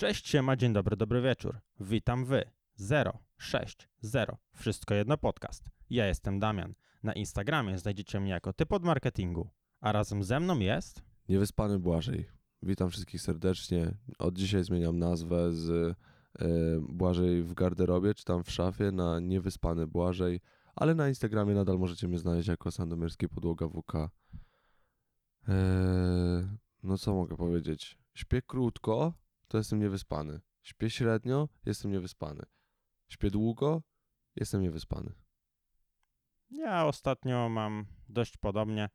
Cześć, siema, dzień dobry, dobry wieczór. Witam wy. 060. Wszystko jedno podcast. Ja jestem Damian. Na Instagramie znajdziecie mnie jako typ od marketingu. A razem ze mną jest... Niewyspany Błażej. Witam wszystkich serdecznie. Od dzisiaj zmieniam nazwę z e, Błażej w garderobie, czy tam w szafie, na Niewyspany Błażej, ale na Instagramie nadal możecie mnie znaleźć jako Sandomierski Podłoga WK. E, no co mogę powiedzieć? Śpię krótko, to jestem niewyspany. Śpię średnio, jestem niewyspany. Śpię długo, jestem niewyspany. Ja ostatnio mam dość podobnie.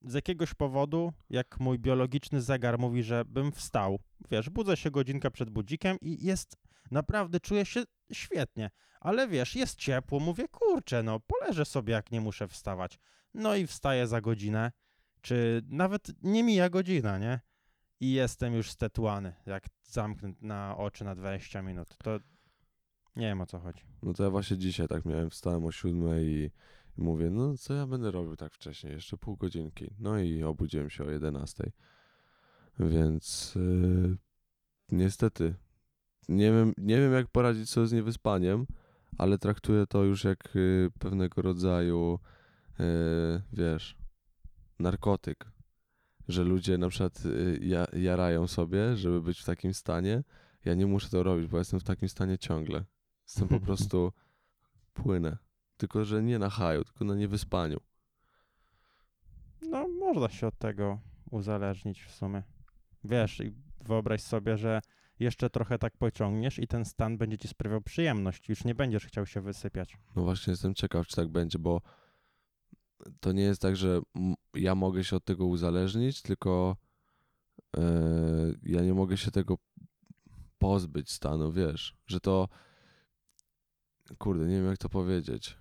Z jakiegoś powodu, jak mój biologiczny zegar mówi, że bym wstał, wiesz, budzę się godzinkę przed budzikiem i jest, naprawdę czuję się świetnie, ale wiesz, jest ciepło, mówię, kurczę, no poleżę sobie, jak nie muszę wstawać. No i wstaję za godzinę, czy nawet nie mija godzina, nie? I jestem już stetuany, jak zamknę na oczy na 20 minut. To nie wiem o co chodzi. No to ja właśnie dzisiaj tak miałem, wstałem o siódmej i, i mówię, no co ja będę robił tak wcześnie, jeszcze pół godzinki. No i obudziłem się o 11. Więc yy, niestety nie wiem, nie wiem jak poradzić sobie z niewyspaniem, ale traktuję to już jak yy, pewnego rodzaju, yy, wiesz, narkotyk. Że ludzie na przykład yy, ja, jarają sobie, żeby być w takim stanie. Ja nie muszę to robić, bo jestem w takim stanie ciągle. Jestem po prostu płynę. Tylko, że nie na haju, tylko na niewyspaniu. No, można się od tego uzależnić w sumie. Wiesz, i wyobraź sobie, że jeszcze trochę tak pociągniesz i ten stan będzie ci sprawiał przyjemność. Już nie będziesz chciał się wysypiać. No właśnie jestem ciekaw, czy tak będzie, bo to nie jest tak, że ja mogę się od tego uzależnić, tylko e, ja nie mogę się tego pozbyć stanu, wiesz, że to kurde, nie wiem jak to powiedzieć.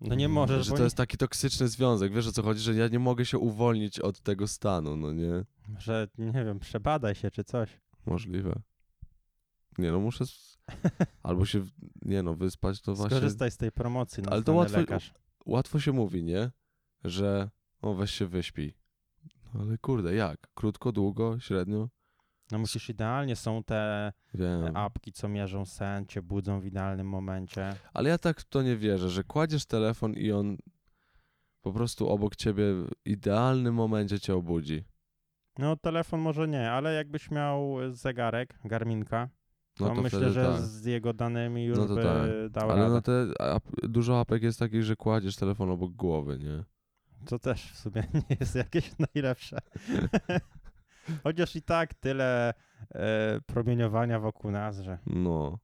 No nie możesz, Że to jest taki toksyczny związek, wiesz o co chodzi, że ja nie mogę się uwolnić od tego stanu, no nie? że nie wiem, przebadaj się czy coś. Możliwe. Nie no, muszę albo się, nie no, wyspać to właśnie... Skorzystaj z tej promocji. Ale Ale to to łatwo- lekarz. Łatwo się mówi, nie? Że o weź się wyśpij. No ale kurde, jak? Krótko, długo, średnio? No musisz idealnie, są te Wiem. apki, co mierzą sen, cię budzą w idealnym momencie. Ale ja tak w to nie wierzę, że kładziesz telefon i on po prostu obok ciebie w idealnym momencie cię obudzi. No telefon może nie, ale jakbyś miał zegarek, Garminka, No to, to myślę, że tak. z jego danymi już No to by tak. dał Ale radę. no te dużo apek jest takich, że kładziesz telefon obok głowy, nie? To też w sumie nie jest jakieś najlepsze. Chociaż i tak tyle e, promieniowania wokół nas, że No.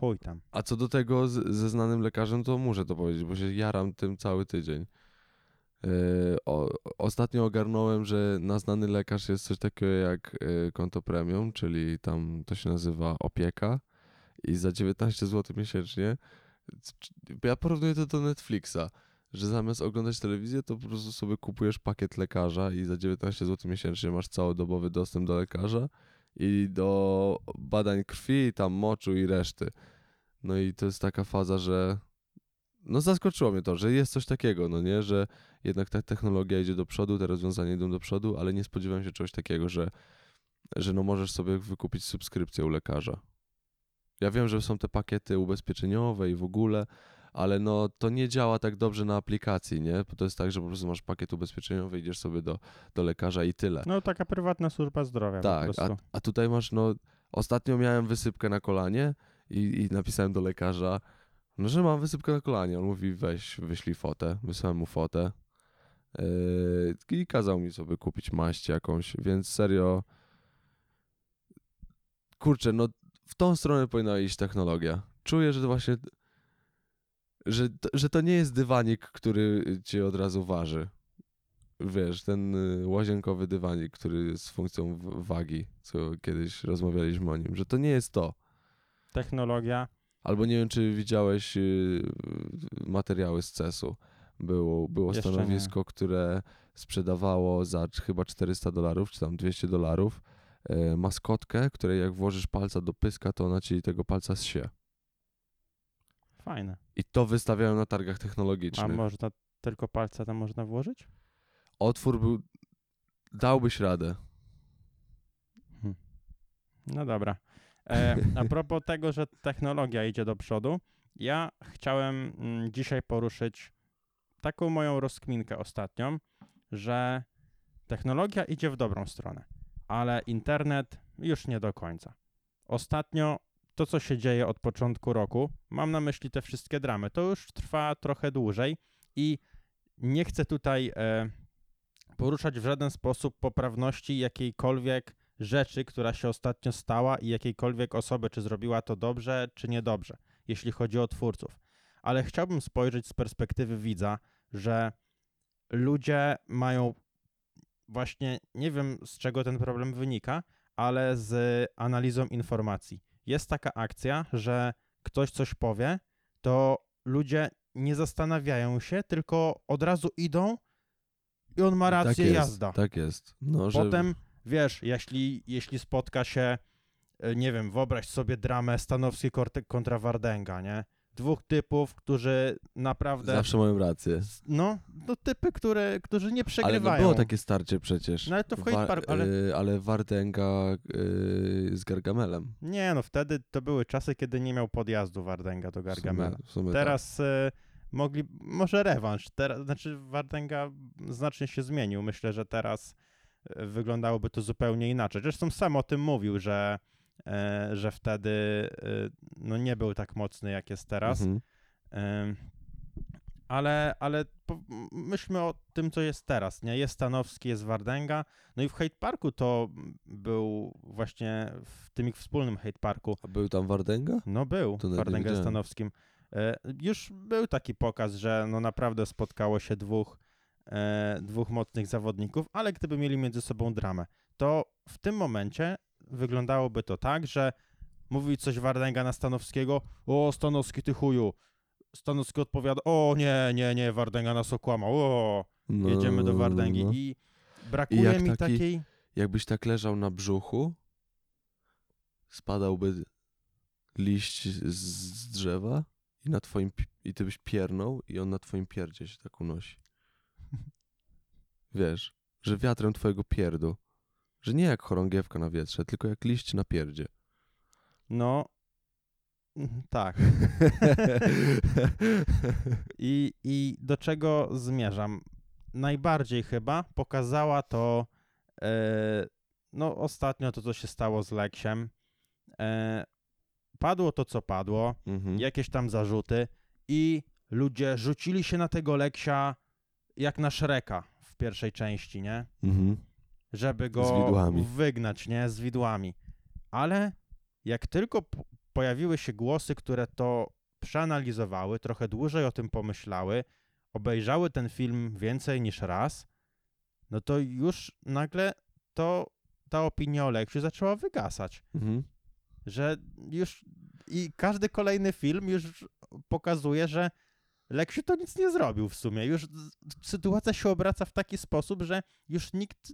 chuj tam. A co do tego z, ze znanym lekarzem, to muszę to powiedzieć, bo się jaram tym cały tydzień. Yy, o, ostatnio ogarnąłem, że na znany lekarz jest coś takiego jak yy, konto premium, czyli tam to się nazywa opieka i za 19 zł miesięcznie. Ja porównuję to do Netflixa, że zamiast oglądać telewizję, to po prostu sobie kupujesz pakiet lekarza i za 19 zł miesięcznie masz całodobowy dostęp do lekarza i do badań krwi, tam moczu i reszty. No i to jest taka faza, że no zaskoczyło mnie to, że jest coś takiego, no nie, że jednak ta technologia idzie do przodu, te rozwiązania idą do przodu, ale nie spodziewałem się czegoś takiego, że, że no możesz sobie wykupić subskrypcję u lekarza. Ja wiem, że są te pakiety ubezpieczeniowe i w ogóle, ale no to nie działa tak dobrze na aplikacji, nie? Bo to jest tak, że po prostu masz pakiet ubezpieczeniowy, idziesz sobie do, do lekarza i tyle. No taka prywatna służba zdrowia Tak, a, a tutaj masz, no, ostatnio miałem wysypkę na kolanie i, i napisałem do lekarza, no, że mam wysypkę na kolanie. On mówi, weź, wyślij fotę. Wysłałem mu fotę yy, i kazał mi sobie kupić maść jakąś, więc serio, kurczę, no, w tą stronę powinna iść technologia. Czuję, że to właśnie, że, to- że to nie jest dywanik, który cię od razu waży wiesz, ten y, łazienkowy dywanik, który z funkcją wagi, co kiedyś rozmawialiśmy o nim, że to nie jest to. Technologia. Albo nie wiem, czy widziałeś y, materiały z CES-u. Było, było Jeszcze stanowisko, które sprzedawało za chyba 400 dolarów, czy tam 200 dolarów e, maskotkę, której jak włożysz palca do pyska, to ona ci tego palca zsie. Fajne. I to wystawiają na targach A technologicznych. można tylko palca tam można włożyć? Otwór był... Dałbyś radę. No dobra. E, a propos tego, że technologia idzie do przodu, ja chciałem mm, dzisiaj poruszyć taką moją rozkminkę ostatnią, że technologia idzie w dobrą stronę, ale internet już nie do końca. Ostatnio to, co się dzieje od początku roku, mam na myśli te wszystkie dramy, to już trwa trochę dłużej i nie chcę tutaj e, poruszać w żaden sposób poprawności jakiejkolwiek rzeczy, która się ostatnio stała i jakiejkolwiek osoby, czy zrobiła to dobrze, czy niedobrze, jeśli chodzi o twórców. Ale chciałbym spojrzeć z perspektywy widza, że ludzie mają właśnie, nie wiem z czego ten problem wynika, ale z analizą informacji. Jest taka akcja, że ktoś coś powie, to ludzie nie zastanawiają się, tylko od razu idą i on ma rację, tak jest, jazda. Tak jest. No, że- Potem, wiesz, jeśli, jeśli spotka się, e, nie wiem, wyobraź sobie dramę Stanowski kontra Wardenga, nie? Dwóch typów, którzy naprawdę... Zawsze mają rację. No, no typy, które, którzy nie Ale przegrywają. no było takie starcie przecież. No ale to w Hyde Park, ale- y, ale Wardenga y, z Gargamelem. Nie, no wtedy to były czasy, kiedy nie miał podjazdu Wardenga do W sumie- Gargamela. w sumie Teraz e, mogli, może rewanż, teraz, znaczy Wardenga znacznie się zmienił. Myślę, że teraz wyglądałoby to zupełnie inaczej. Zresztą sam o tym mówił, że, e, że wtedy e, no nie był tak mocny, jak jest teraz. Mhm. Ym, ale, ale myślmy o tym, co jest teraz, nie? Jest Stanowski, jest Wardenga, no i w Hate Parku to był właśnie w tym ich wspólnym Hate Parku, A był tam Wardenga? no był To Wardenga z. Stanowskim. E, już był taki pokaz, że no naprawdę spotkało się dwóch, e, dwóch mocnych zawodników, ale gdyby mieli między sobą dramę, to w tym momencie wyglądałoby to tak, że mówi coś Wardenga na Stanowskiego, o Stanowski ty chuju, Stanowski odpowiada, o nie, nie, nie, Wardenga nas okłamał, o, No, jedziemy do Wardęgi no. i brakuje jak mi taki- takiej, Jakbyś tak leżał na brzuchu, spadałby liść z, drzewa i na twoim i ty byś piernął i on na twoim pierdzie się tak unosi. Wiesz, że wiatrem twojego pierdu. Że nie jak chorągiewka na wietrze, tylko jak liść na pierdzie. no, mhm, tak. I, I do czego zmierzam? Najbardziej chyba pokazała to e, no ostatnio to, co się stało z Leksiem. E, padło to, co padło, mhm. jakieś tam zarzuty i ludzie rzucili się na tego Leksia jak na Szreka w pierwszej części, nie? Mhm. Żeby go wygnać, nie? Z widłami. Ale jak tylko pojawiły się głosy, które to przeanalizowały, trochę dłużej o tym pomyślały, obejrzały ten film więcej niż raz, no to już nagle to ta opinia o Leksiu zaczęła wygasać. Mhm. Że już i każdy kolejny film już pokazuje, że Leksiu to nic nie zrobił w sumie. Już sytuacja się obraca w taki sposób, że już nikt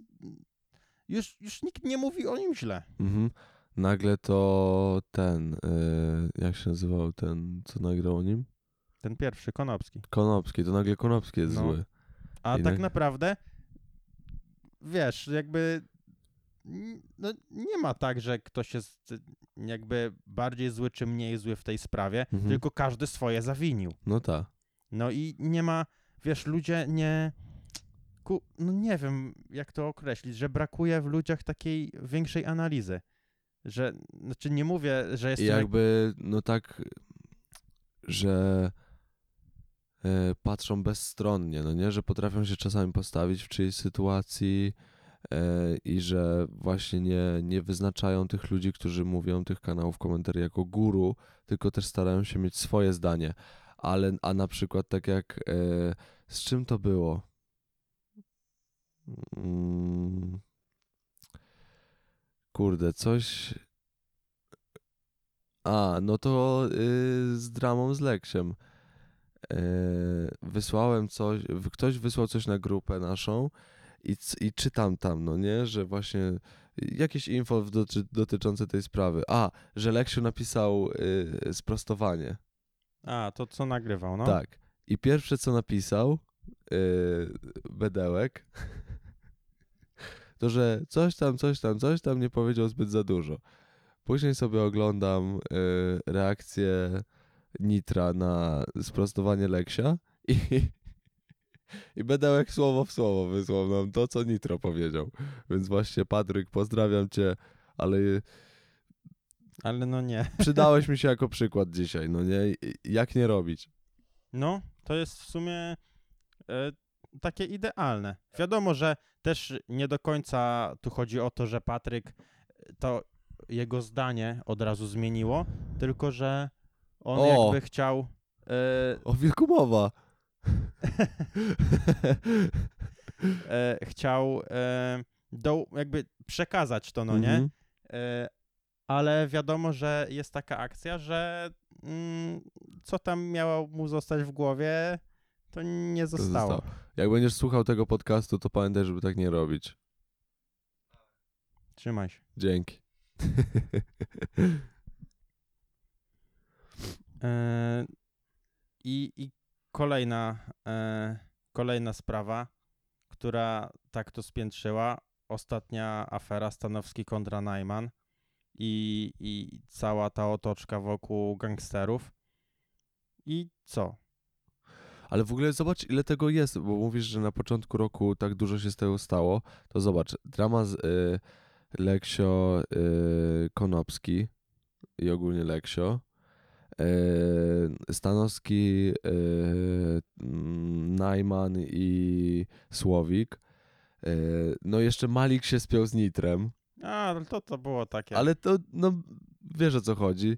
już, już nikt nie mówi o nim źle. Mhm. Nagle to ten, y, jak się nazywał ten, co nagrał o nim? Ten pierwszy, Konopski. Konopski, to nagle Konopski jest No. zły. A I tak nag- naprawdę, wiesz, jakby no, nie ma tak, że ktoś jest jakby bardziej zły czy mniej zły w tej sprawie, Mhm. tylko każdy swoje zawinił. No tak. No i nie ma, wiesz, ludzie nie. Ku, no nie wiem, jak to określić, że brakuje w ludziach takiej większej analizy. Że, znaczy nie mówię, że jest jakby, no tak, że e, patrzą bezstronnie, no nie, że potrafią się czasami postawić w czyjejś sytuacji e, i że właśnie nie, nie wyznaczają tych ludzi, którzy mówią tych kanałów komentarzy jako guru, tylko też starają się mieć swoje zdanie. Ale, a na przykład tak jak, e, z czym to było? Mm, kurde, coś... A, no to y, z dramą z Leksiem. E, wysłałem coś, ktoś wysłał coś na grupę naszą i, i czytam tam, no nie, że właśnie jakieś info dotyczące tej sprawy. A, że Leksiu napisał y, sprostowanie. A, to co nagrywał, no? Tak. I pierwsze co napisał yy, Bedełek, to że coś tam, coś tam, coś tam nie powiedział zbyt za dużo. Później sobie oglądam y, reakcję Nitra na sprostowanie Leksia i, i jak słowo w słowo wysłał nam to, co Nitro powiedział. Więc właśnie, Patryk, pozdrawiam cię, ale Ale no nie. przydałeś mi się jako przykład dzisiaj, no nie? Jak nie robić? No, to jest w sumie e, takie idealne. Wiadomo, że też nie do końca tu chodzi o to, że Patryk e, to jego zdanie od razu zmieniło, tylko że on O! jakby chciał. E, O wilku mowa. e, chciał e, do, jakby przekazać to, no nie? Mhm. E, ale wiadomo, że jest taka akcja, że mm, co tam miało mu zostać w głowie, to nie To zostało. zostało. Jak będziesz słuchał tego podcastu, to pamiętaj, żeby tak nie robić. Trzymaj się. Dzięki. E, I, I kolejna, e, kolejna sprawa, która tak to spiętrzyła. Ostatnia afera Stanowski kontra Najman i, i cała ta otoczka wokół gangsterów. I co? Ale w ogóle zobacz, ile tego jest, bo mówisz, że na początku roku tak dużo się z tego stało. To zobacz, drama z y, Leksio y, Konopski i ogólnie Leksio. Y, Stanowski, y, mm, Najman i Słowik. Y, no jeszcze Malik się spiął z Nitrem. A, ale to, to było takie. Ale to, no, wiesz o co chodzi.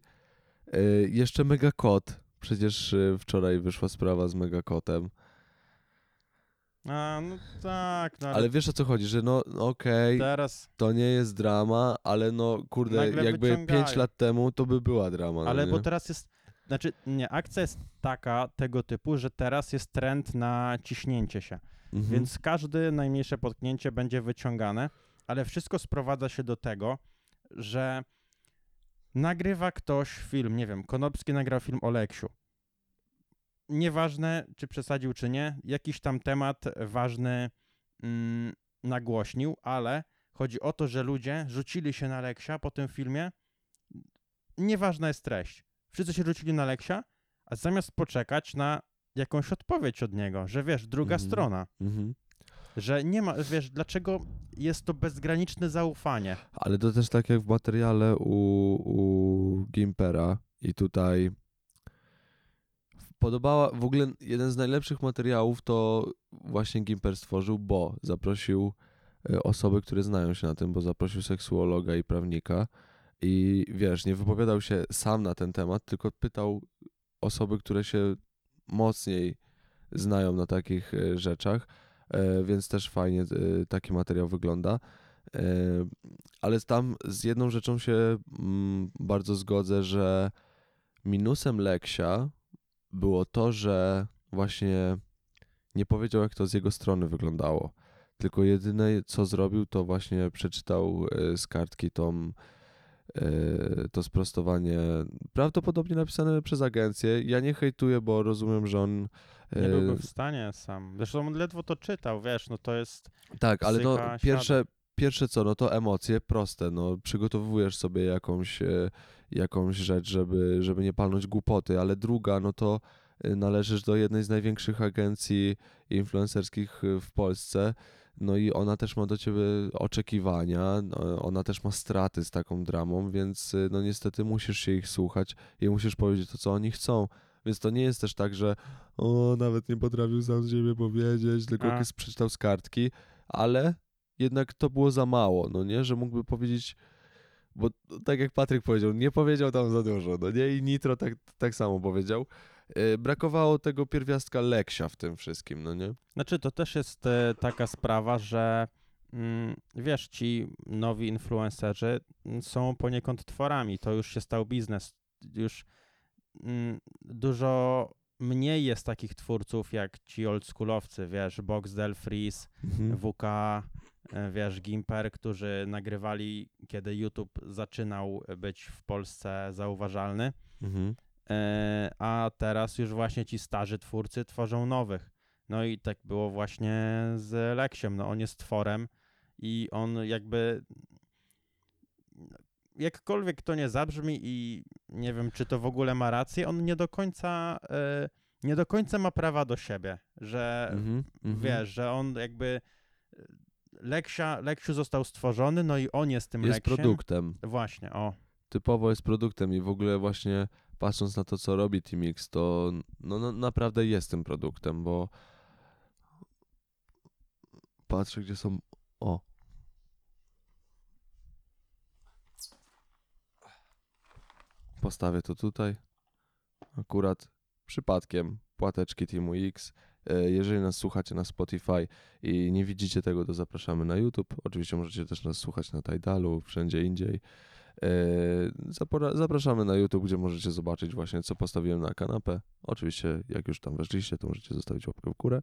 Y, jeszcze Megakot. Przecież y, wczoraj wyszła sprawa z Megakotem. A, no tak, no ale, Ale wiesz o co chodzi, że no no okej, teraz... to nie jest drama, ale no kurde, Nagle jakby wyciągają. 5 lat temu to by była drama. no Ale bo nie? teraz jest, znaczy nie, akcja jest taka tego typu, że teraz jest trend na ciśnięcie się, Mhm. więc każde najmniejsze potknięcie będzie wyciągane, ale wszystko sprowadza się do tego, że nagrywa ktoś film, nie wiem, Konopski nagrał film o Leksiu. Nieważne, czy przesadził, czy nie, jakiś tam temat ważny mm, nagłośnił, ale chodzi o to, że ludzie rzucili się na Leksia po tym filmie. Nieważna jest treść. Wszyscy się rzucili na Leksia, a zamiast poczekać na jakąś odpowiedź od niego, że wiesz, druga Mhm. strona, Mhm. Że nie ma, wiesz, dlaczego jest to bezgraniczne zaufanie. Ale to też tak jak w materiale u, u Gimpera i tutaj podobała, w ogóle jeden z najlepszych materiałów to właśnie Gimper stworzył, bo zaprosił e, osoby, które znają się na tym, bo zaprosił seksuologa i prawnika i wiesz, nie wypowiadał się sam na ten temat, tylko pytał osoby, które się mocniej znają na takich e, rzeczach, więc też fajnie e, taki materiał wygląda. E, Ale tam z jedną rzeczą się mm, bardzo zgodzę, że minusem Leksia było to, że właśnie nie powiedział, jak to z jego strony wyglądało. Tylko jedyne, co zrobił, to właśnie przeczytał e, z kartki tą, e, to sprostowanie, prawdopodobnie napisane przez agencję. Ja nie hejtuję, bo rozumiem, że on. Nie e, byłby w stanie sam. Zresztą on ledwo to czytał, wiesz, no to jest... Tak, ale no pierwsze, pierwsze co, no to emocje proste, no przygotowujesz sobie jakąś, e, jakąś rzecz, żeby, żeby nie palnąć głupoty, ale druga, no to e, należysz do jednej z największych agencji influencerskich e, w Polsce, no i ona też ma do ciebie oczekiwania, no, ona też ma straty z taką dramą, więc no niestety musisz się ich słuchać i musisz powiedzieć to, co oni chcą. Więc to nie jest też tak, że o, nawet nie potrafił sam z siebie powiedzieć, tylko A. przeczytał z kartki, ale jednak to było za mało, no nie, że mógłby powiedzieć, bo tak jak Patryk powiedział, nie powiedział tam za dużo, no nie, i Nitro tak, tak samo powiedział. Yy, brakowało tego pierwiastka Leksia w tym wszystkim, no nie? Znaczy, to też jest e, taka sprawa, że mm, wiesz, ci nowi influencerzy mm, są poniekąd tworami. To już się stał biznes. Już dużo mniej jest takich twórców jak ci oldschoolowcy, wiesz, Boxdel, Freeze, Mhm. WK, e, wiesz, Gimper, którzy nagrywali, kiedy YouTube zaczynał być w Polsce zauważalny. Mhm. E, a teraz już właśnie ci starzy twórcy tworzą nowych. No i tak było właśnie z Leksiem. No on jest tworem i on jakby jakkolwiek to nie zabrzmi i nie wiem, czy to w ogóle ma rację, on nie do końca, e, nie do końca ma prawa do siebie, że Mhm, mhm. wiesz, że on jakby e, Leksia, Leksiu został stworzony, no i on jest tym Jest Leksiem. produktem. Właśnie, o. Typowo jest produktem i w ogóle właśnie patrząc na to, co robi Team X, to no, no naprawdę jest tym produktem, bo patrzę, gdzie są... O! Postawię to tutaj. Akurat przypadkiem płateczki Teamu X. E, Jeżeli nas słuchacie na Spotify i nie widzicie tego, to zapraszamy na YouTube. Oczywiście możecie też nas słuchać na Tidalu, wszędzie indziej. E, Zapraszamy na YouTube, gdzie możecie zobaczyć właśnie, co postawiłem na kanapę. Oczywiście, jak już tam weszliście, to możecie zostawić łapkę w górę.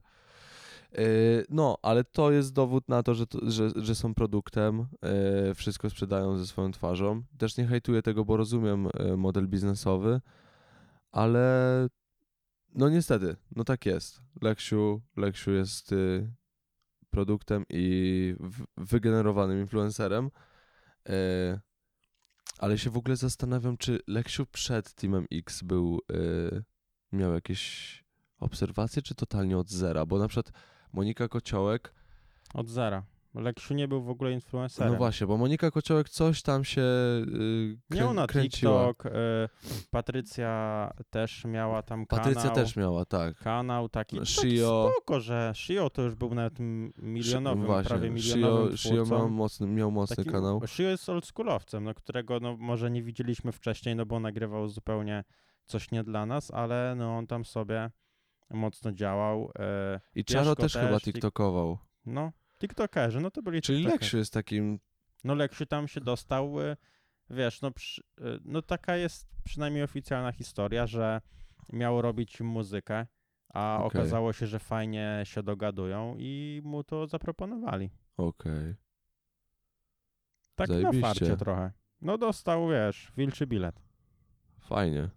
E, No, ale to jest dowód na to, że, to, że, że są produktem, e, wszystko sprzedają ze swoją twarzą. Też nie hejtuję tego, bo rozumiem e, model biznesowy, ale no niestety, no tak jest. Leksiu, Leksiu jest produktem i wygenerowanym influencerem. Ale się w ogóle zastanawiam, czy Leksiu przed Teamem X był, miał jakieś obserwacje, czy totalnie od zera? Bo na przykład Monika Kociołek, Od zera. Leksiu nie był w ogóle influencerem. no właśnie, bo Monika Kociołek coś tam się y, krę, Miał na kręciła. TikTok, y, Patrycja też miała tam Patrycja kanał. też miała, tak. Kanał taki, Shio. spoko, że Shio to już był nawet milionowym, Właśnie, prawie Shio, milionowym Shio twórcą. miał mocny, miał mocny Takim- kanał. Shio jest oldschoolowcem, no, którego no, może nie widzieliśmy wcześniej, no bo nagrywał zupełnie coś nie dla nas, ale no on tam sobie mocno działał. E, I Czaro też, chyba też, tik- tiktokował. no, tiktokerzy, no to byli Czyli tiktokerzy. Leksiu jest takim No Leksiu tam się dostał, y, wiesz, no, przy, y, no taka jest przynajmniej oficjalna historia, że miał robić muzykę, a Okej. okazało się, że fajnie się dogadują i mu to zaproponowali. Okej. Tak na Zajebiście. farcie trochę. No dostał, wiesz, wilczy bilet. Fajnie.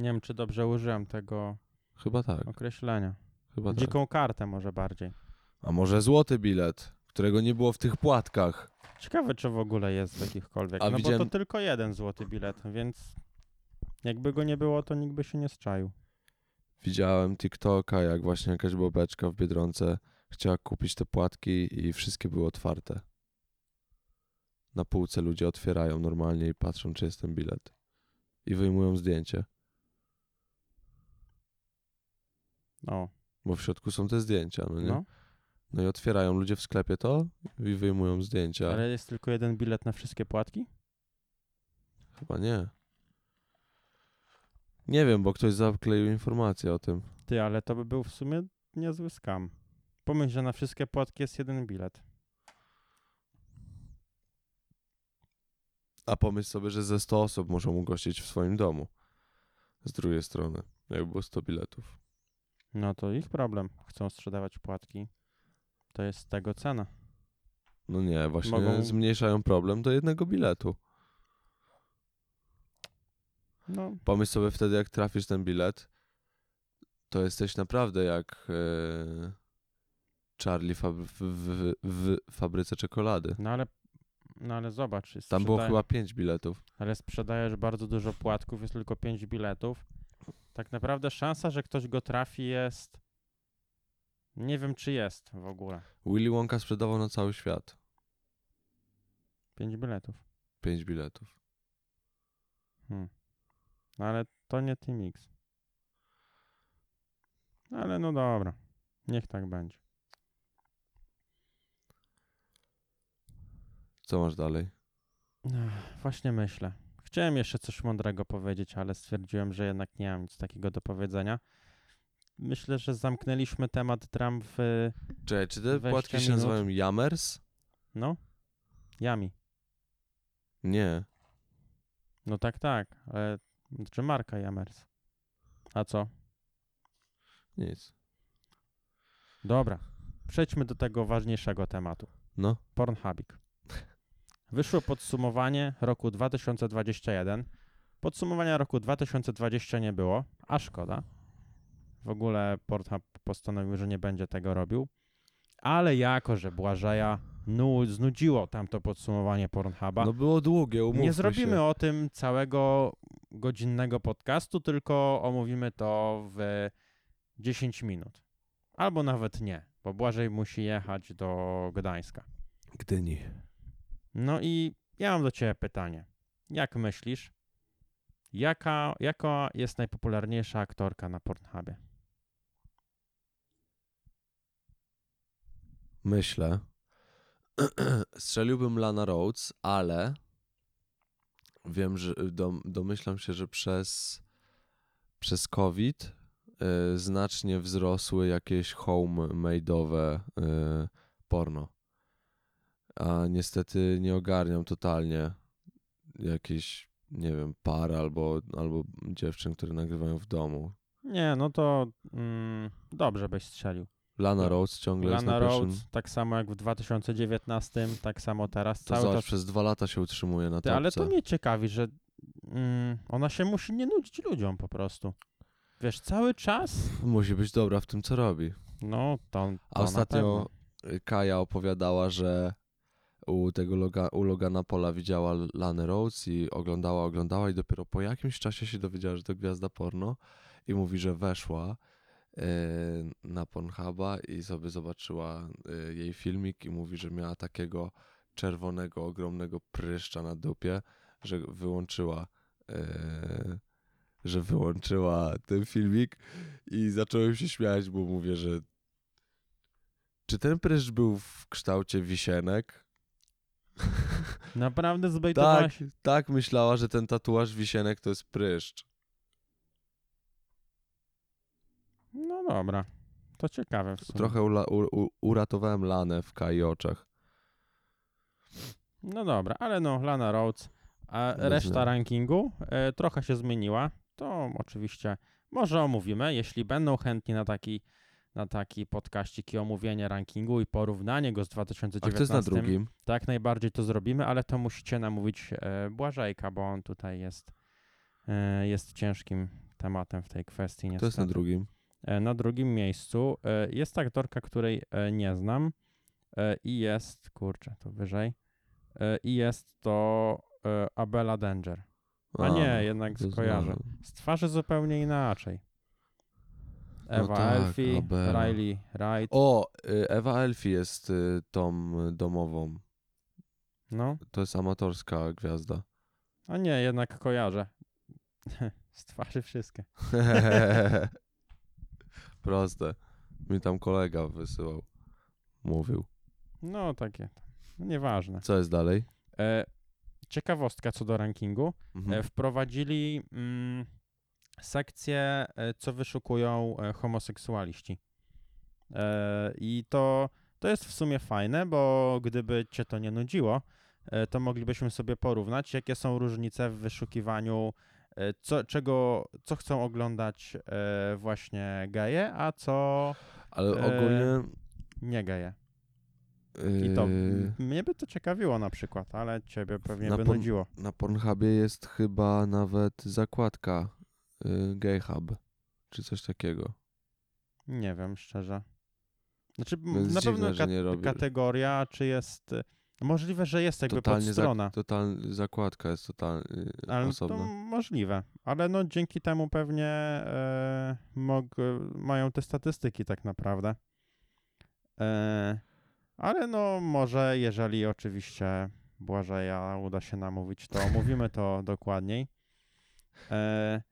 Nie wiem, czy dobrze użyłem tego Chyba tak. określenia. Chyba tak. Dziką kartę może bardziej. A może złoty bilet, którego nie było w tych płatkach. Ciekawe, czy w ogóle jest w jakichkolwiek. A no bo widziałem- to tylko jeden złoty bilet, więc jakby go nie było, to nikt by się nie strzaił. Widziałem TikToka, jak właśnie jakaś bobeczka w Biedronce chciała kupić te płatki i wszystkie były otwarte. Na półce ludzie otwierają normalnie i patrzą, czy jest ten bilet. I wyjmują zdjęcie, No, bo w środku są te zdjęcia, no nie? no. No i otwierają ludzie w sklepie to i wyjmują zdjęcia. Ale jest tylko jeden bilet na wszystkie płatki? Chyba nie. Nie wiem, bo ktoś zakleił informację o tym. Ty, ale to by był w sumie niezły skam. Pomyśl, że na wszystkie płatki jest jeden bilet. A pomyśl sobie, że ze 100 osób muszą ugościć w swoim domu. Z drugiej strony, jakby było 100 biletów. No to ich problem. Chcą sprzedawać płatki. To jest tego cena. No nie, właśnie Mogą- zmniejszają problem do jednego biletu. No, Pomyśl sobie wtedy, jak trafisz ten bilet, to jesteś naprawdę jak e, Charlie fab- w, w, w fabryce czekolady. no ale, no ale zobacz. Tam było chyba 5 biletów. Ale sprzedajesz bardzo dużo płatków, jest tylko 5 biletów. Tak naprawdę szansa, że ktoś go trafi jest... Nie wiem, czy jest w ogóle. Willy Wonka sprzedawał na cały świat 5 biletów. 5 biletów. Hmm. No ale to nie Team X. Ale no dobra. Niech tak będzie. Co masz dalej? Właśnie myślę. Chciałem jeszcze coś mądrego powiedzieć, ale stwierdziłem, że jednak nie mam nic takiego do powiedzenia. Myślę, że zamknęliśmy temat dram w... Czekaj, czy te 20 płatki się minut. nazywają Jammers? No? Yami. Nie. No tak, tak. Ale czy marka Jamers? A co? Nic. Dobra. Przejdźmy do tego ważniejszego tematu. No. Pornhubik. Wyszło podsumowanie roku 2021. Podsumowania roku 2020 nie było, a szkoda. W ogóle Pornhub postanowił, że nie będzie tego robił. Ale jako, że Błażeja nu, znudziło tamto podsumowanie Pornhuba. No było długie, umówmy Nie zrobimy się. o tym całego godzinnego podcastu, tylko omówimy to w 10 minut. Albo nawet nie, bo Błażej musi jechać do Gdańska. Gdyni. No i ja mam do ciebie pytanie. Jak myślisz, jaka, jaka jest najpopularniejsza aktorka na Pornhubie? Myślę. Strzeliłbym Lana Rhodes, ale wiem, że dom, domyślam się, że przez, przez COVID y, znacznie wzrosły jakieś homemade'owe y, porno. A niestety nie ogarniam totalnie jakiejś, nie wiem, par albo, albo dziewczyn, które nagrywają w domu. Nie, no to mm, dobrze byś strzelił. Lana. Rhodes ciągle jest Lana na pierwszym. Rhodes, tak samo jak w 2019, tak samo teraz, To cały czas. przez dwa lata się utrzymuje na Ty, topce. ale to mnie ciekawi, że mm, ona się musi nie nudzić ludziom po prostu. Wiesz, cały czas, Musi być dobra w tym, co robi. no to, to A na ostatnio Kaja opowiadała, że u tego Loga, u Logana Pola widziała Lanę Rhodes i oglądała, oglądała i dopiero po jakimś czasie się dowiedziała, że to gwiazda porno i mówi, że weszła y, na Pornhuba i sobie zobaczyła y, jej filmik i mówi, że miała takiego czerwonego, ogromnego pryszcza na dupie, że wyłączyła y, że wyłączyła ten filmik i zacząłem się śmiać, bo mówię, że czy ten pryszcz był w kształcie wisienek? Naprawdę zbejtowałaś? Tak, tak myślała, że ten tatuaż wisienek to jest pryszcz. No dobra, to ciekawe w sumie. Trochę ula, u, u, uratowałem Lanę w Kai oczach. No dobra, ale no, Lana Rhodes, a reszta rankingu e, trochę się zmieniła. To oczywiście może omówimy, jeśli będą chętni na taki, na taki podkaścik i omówienie rankingu i porównanie go z A kto 2019. jest na drugim? Tak, najbardziej to zrobimy, ale to musicie namówić e, Błażejka, bo on tutaj jest, e, jest ciężkim tematem w tej kwestii. Kto jest na niestety. drugim? E, Na drugim miejscu jest aktorka, której nie znam i jest, kurczę, to wyżej, i jest to Abela Danger. A nie, jednak to skojarzę. Z twarzy zupełnie inaczej. Ewa tak, Elfie, Abela. Riley Wright, O, y, Ewa Elfie jest y, tą y, domową. no. To jest amatorska gwiazda. A nie, jednak kojarzę. Z twarzy wszystkie. Proste. Mi tam kolega wysyłał. Mówił. No, takie. No, nieważne. Co jest dalej? E, ciekawostka co do rankingu. Mhm. E, wprowadzili mm, sekcję, e, co wyszukują e, homoseksualiści. E, I to, to jest w sumie fajne, bo gdyby cię to nie nudziło, to moglibyśmy sobie porównać, jakie są różnice w wyszukiwaniu, co, czego, co chcą oglądać właśnie geje, a co Ale ogólnie... nie geje. I to yy, mnie by to ciekawiło na przykład, ale ciebie pewnie Na by nudziło. Na Pornhubie jest chyba nawet zakładka y, Gay Hub, czy coś takiego. Nie wiem, szczerze. Znaczy, Więc na dziwne, pewno że ka- nie robi- kategoria, czy jest... y, Możliwe, że jest jakby Totalnie podstrona, zak- total, zakładka jest totalnie ale osobna. to możliwe. Ale no dzięki temu pewnie e, mają te statystyki tak naprawdę. E, ale no może, jeżeli oczywiście Błażeja uda się namówić, to omówimy to dokładniej. E,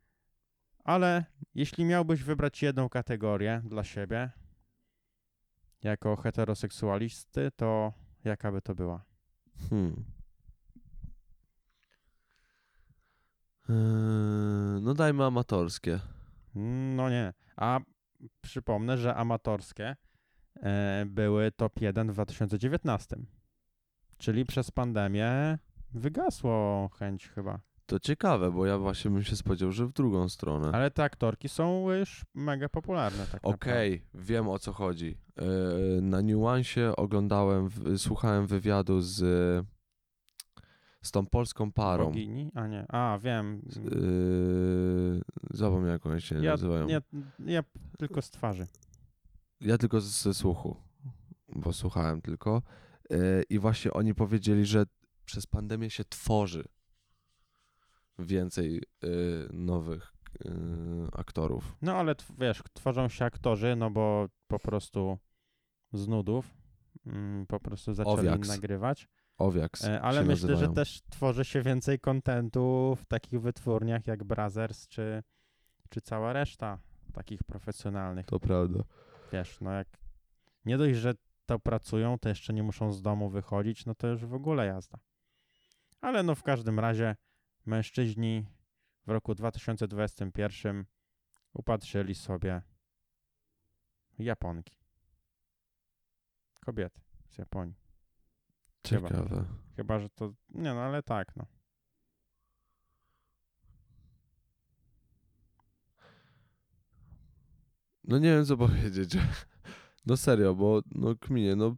ale jeśli miałbyś wybrać jedną kategorię dla siebie, jako heteroseksualisty, to jaka by to była? Hmm. Yy, no dajmy amatorskie. No nie. A przypomnę, że amatorskie e, były top 1 w 2019. Czyli przez pandemię wygasło chęć chyba. To ciekawe, bo ja właśnie bym się spodziewał, że w drugą stronę. Ale te aktorki są już mega popularne tak Okej, wiem o co chodzi. Yy, na niuansie oglądałem, słuchałem wywiadu z, z tą polską parą. Bogini? A nie. A, wiem. Yy, zapomniałem jak one się Ja, nazywają. nie, ja tylko z twarzy. Ja tylko ze słuchu, bo słuchałem tylko. Yy, I właśnie oni powiedzieli, że przez pandemię się tworzy więcej yy, nowych yy, aktorów. No ale wiesz, tworzą się aktorzy, no bo po prostu z nudów mm, po prostu zaczęli Owiaks. nagrywać. Owiaks E, ale myślę, nazywają. że też tworzy się więcej kontentu w takich wytwórniach jak Brothers czy, czy cała reszta takich profesjonalnych. To prawda. Wiesz, no jak nie dość, że to pracują, to jeszcze nie muszą z domu wychodzić, no to już w ogóle jazda. Ale no w każdym razie mężczyźni w roku 2021 upatrzyli sobie Japonki. Kobiety z Japonii. Chyba. Ciekawe. Chyba, że to. Nie no, ale tak, no. No nie wiem co powiedzieć. No serio, bo no kminie, no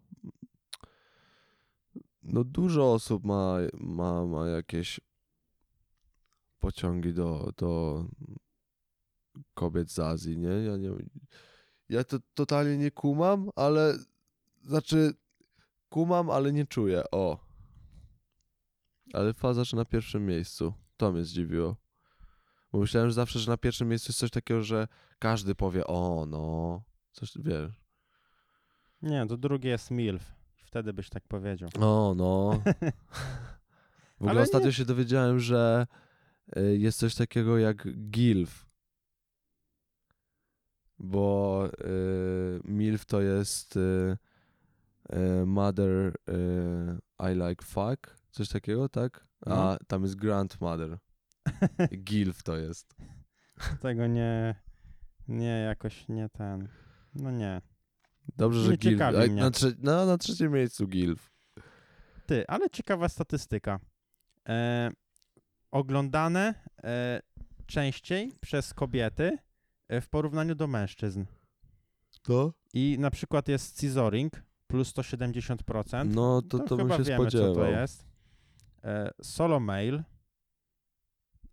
no dużo osób ma, ma, ma jakieś pociągi do, do kobiet z Azji, nie? Ja nie ja to totalnie nie kumam, ale znaczy kumam, ale nie czuję. O. Ale faza, że na pierwszym miejscu. To mnie zdziwiło. Bo myślałem że zawsze, że na pierwszym miejscu jest coś takiego, że każdy powie, o no, coś wiesz. Nie, to drugie jest MILF. Wtedy byś tak powiedział. O no. W ogóle Ale ostatnio nie- się dowiedziałem, że jest coś takiego jak GILF. Bo y, MILF to jest y, y, Mother I like fuck, coś takiego, tak? A No. tam jest Grandmother. GILF to jest. Tego nie. Nie, jakoś nie ten. No nie. Dobrze, że Nie GILF. Na, trze- no, na trzecim miejscu GILF. Ty, ale ciekawa statystyka. E, oglądane e, częściej przez kobiety e, w porównaniu do mężczyzn. To? I na przykład jest scissoring plus 170%. No to, to, bym chyba się wiemy, spodziewał. co to jest. E, solo male,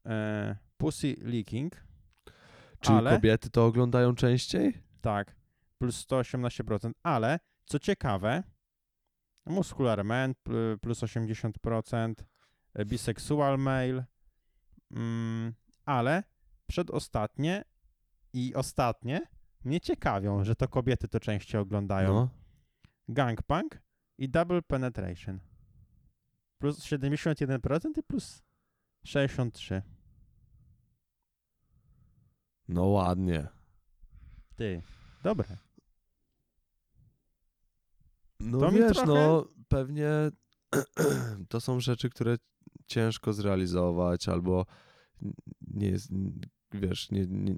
e, pussy leaking, Czyli ale kobiety to oglądają częściej? tak, plus 118%, ale co ciekawe, muscular man pl- plus 80%, e, bisexual male, mm, ale przedostatnie i ostatnie mnie ciekawią, że to kobiety to częściej oglądają. No. Gangpunk i Double Penetration. Plus 71% i plus 63. No ładnie. Ty, dobre. No To wiesz, trochę- no pewnie to są rzeczy, które ciężko zrealizować, albo nie jest, wiesz, nie, nie,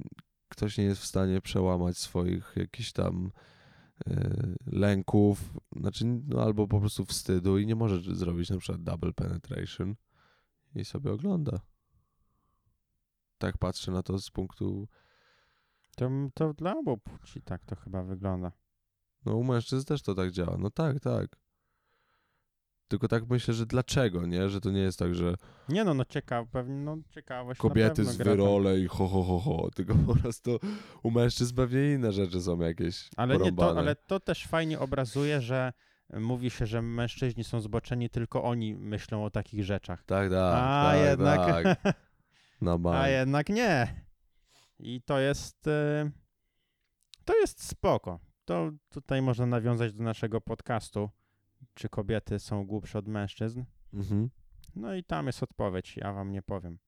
ktoś nie jest w stanie przełamać swoich jakichś tam e, lęków, znaczy, no albo po prostu wstydu i nie może zrobić na przykład double penetration i sobie ogląda. Tak patrzę na to z punktu, To, to dla obu płci tak to chyba wygląda. no u mężczyzn też to tak działa, no tak, tak. Tylko tak myślę, że dlaczego, nie? Że to nie jest tak, że Nie no, no ciekaw, pewnie, no ciekawość kobiety z tam. wyrole i ho, ho, ho, ho. Tylko po prostu u mężczyzn pewnie inne rzeczy są jakieś Ale nie, to, porąbane. ale to też fajnie obrazuje, że mówi się, że mężczyźni są zboczeni, tylko oni myślą o takich rzeczach. Tak, tak, A tak, jednak, tak. Na a jednak nie. I to jest, y, to jest spoko. To tutaj można nawiązać do naszego podcastu, czy kobiety są głupsze od mężczyzn. Mhm. No i tam jest odpowiedź, ja wam nie powiem.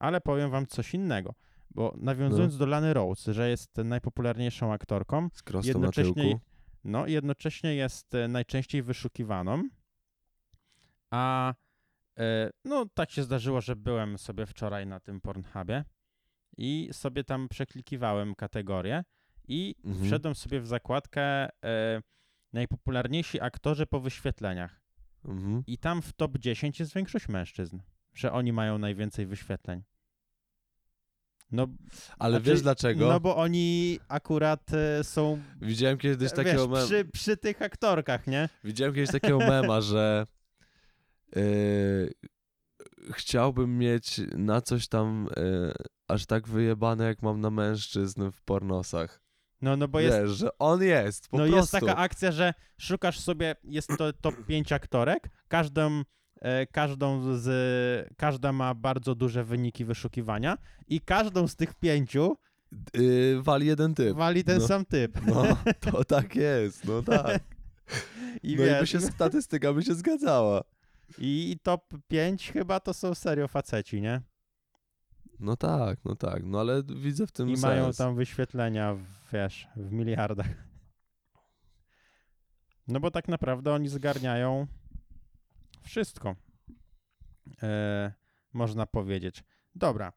Ale powiem wam coś innego, bo nawiązując do Lany Rhodes, że jest najpopularniejszą aktorką, Z jednocześnie, no, jednocześnie jest e, najczęściej wyszukiwaną, a e, no tak się zdarzyło, że byłem sobie wczoraj na tym Pornhubie i sobie tam przeklikiwałem kategorię i Mhm. wszedłem sobie w zakładkę e, najpopularniejsi aktorzy po wyświetleniach. Mhm. I tam w top 10 jest większość mężczyzn, że oni mają najwięcej wyświetleń. No, Ale znaczy, wiesz dlaczego? No bo oni akurat e, są Widziałem kiedyś wiesz, takiego mem- przy, przy tych aktorkach, nie? Widziałem kiedyś takiego mema, że yy, chciałbym mieć na coś tam aż tak wyjebane, jak mam na mężczyzn w pornosach. No, no bo jest, Wiesz, że on jest, po no prostu. jest taka akcja, że szukasz sobie, jest to top 5 aktorek, każdą, e, każdą z, każda ma bardzo duże wyniki wyszukiwania i każdą z tych pięciu Yy, wali jeden typ. wali ten No. sam typ. No, to tak jest, no tak. I, no i by wiesz, się statystyka by się zgadzała. i, i top 5 chyba to są serio faceci, nie? No tak, no tak, no ale widzę w tym I sens. mają tam wyświetlenia, w, wiesz, w miliardach. No bo tak naprawdę oni zgarniają wszystko. E, można powiedzieć. Dobra.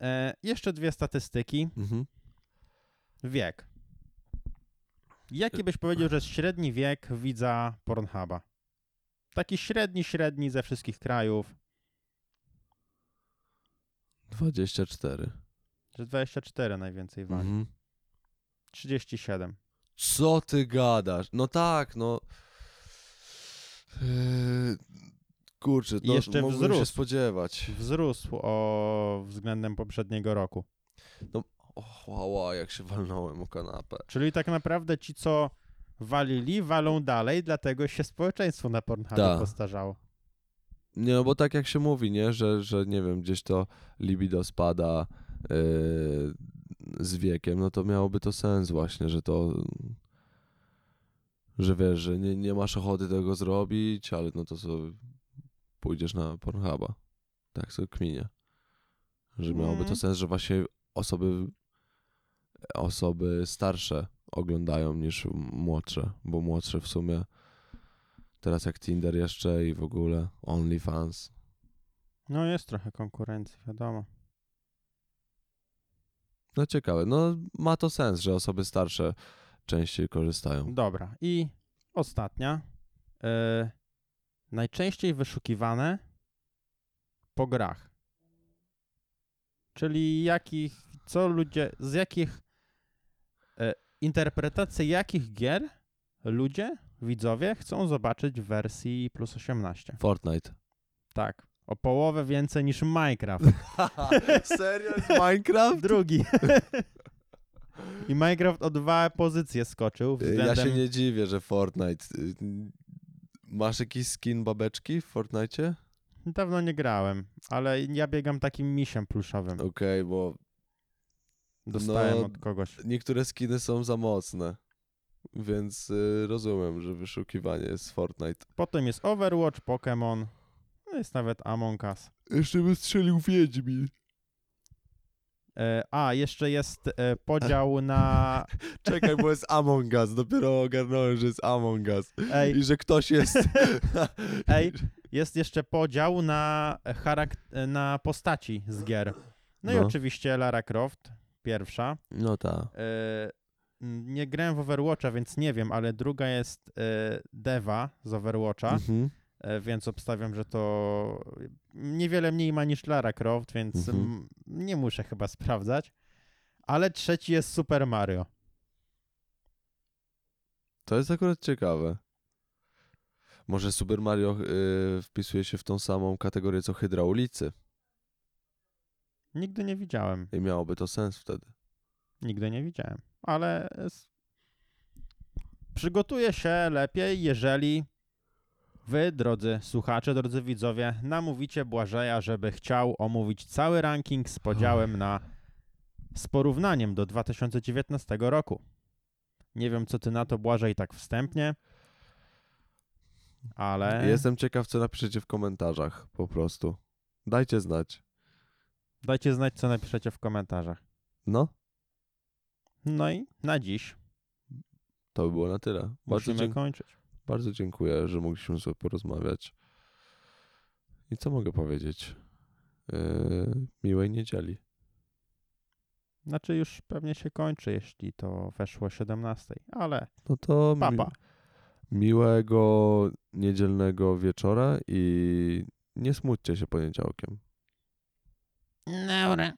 E, jeszcze dwie statystyki. Mhm. Wiek. Jaki byś powiedział, że jest średni wiek widza Pornhuba? Taki średni, średni ze wszystkich krajów. 24. Że 24 najwięcej wali. Mhm. 37. Co ty gadasz? No tak, no. Yy, kurczę, I no, jeszcze mogłem się wzrósł. spodziewać. Wzrósł o względem poprzedniego roku. O, wow, wow, jak się walnąłem o kanapę. Czyli tak naprawdę ci, co walili, walą dalej, dlatego się społeczeństwo na Pornhubie postarzało. Nie, no bo tak jak się mówi, nie, że, że nie wiem, gdzieś to libido spada yy, z wiekiem, no to miałoby to sens właśnie, że to, że wiesz, że nie, nie masz ochoty tego zrobić, ale no to sobie pójdziesz na Pornhuba. Tak sobie kminie. Że miałoby to Mhm. sens, że właśnie osoby, osoby starsze oglądają niż młodsze, bo młodsze w sumie teraz jak Tinder jeszcze i w ogóle OnlyFans. No jest trochę konkurencji, wiadomo. No ciekawe, no ma to sens, że osoby starsze częściej korzystają. Dobra. I ostatnia. E, najczęściej wyszukiwane po grach. Czyli jakich, co ludzie, z jakich, e, interpretacji jakich gier ludzie, widzowie chcą zobaczyć w wersji plus 18. Fortnite. Tak. O połowę więcej niż Minecraft. Serio Minecraft? Drugi. I Minecraft o dwa pozycje skoczył względem... Ja się nie dziwię, że Fortnite. y, Masz jakiś skin babeczki w Fortnite? Dawno nie grałem, ale ja biegam takim misiem pluszowym. Okej, bo Dostałem no, od kogoś. niektóre skiny są za mocne. Więc y, rozumiem, że wyszukiwanie jest Fortnite. Potem jest Overwatch, Pokémon, no jest nawet Among Us. Jeszcze by strzelił Wiedźmin. E, a, jeszcze jest e, podział na... Czekaj, bo jest Among Us. Dopiero ogarnąłem, że jest Among Us. Ej, I że ktoś jest... Ej. jest jeszcze podział na, charak- na postaci z gier. No, i No. oczywiście Lara Croft, pierwsza. No tak. E, nie grałem w Overwatcha, więc nie wiem, ale druga jest e, Deva z Overwatcha. Mhm. E, więc obstawiam, że to niewiele mniej ma niż Lara Croft, więc Mhm. nie muszę chyba sprawdzać. Ale trzeci jest Super Mario. To jest akurat ciekawe. Może Super Mario y, wpisuje się w tą samą kategorię co hydraulicy Nigdy nie widziałem. i miałoby to sens wtedy. Nigdy nie widziałem. Ale przygotuję się lepiej, jeżeli wy, drodzy słuchacze, drodzy widzowie, namówicie Błażeja, żeby chciał omówić cały ranking z podziałem na z porównaniem do 2019 roku. Nie wiem, co ty na to, Błażej, tak wstępnie, ale Jestem ciekaw, co napiszecie w komentarzach po prostu. Dajcie znać. dajcie znać, co napiszecie w komentarzach. No, No i na dziś to by było na tyle. Bardzo, musimy kończyć. bardzo dziękuję, że mogliśmy sobie porozmawiać. I co mogę powiedzieć? Yy, miłej niedzieli. Znaczy już pewnie się kończy, jeśli to weszło o 17, ale No to mi- papa. miłego niedzielnego wieczora i nie smućcie się poniedziałkiem. Dobra.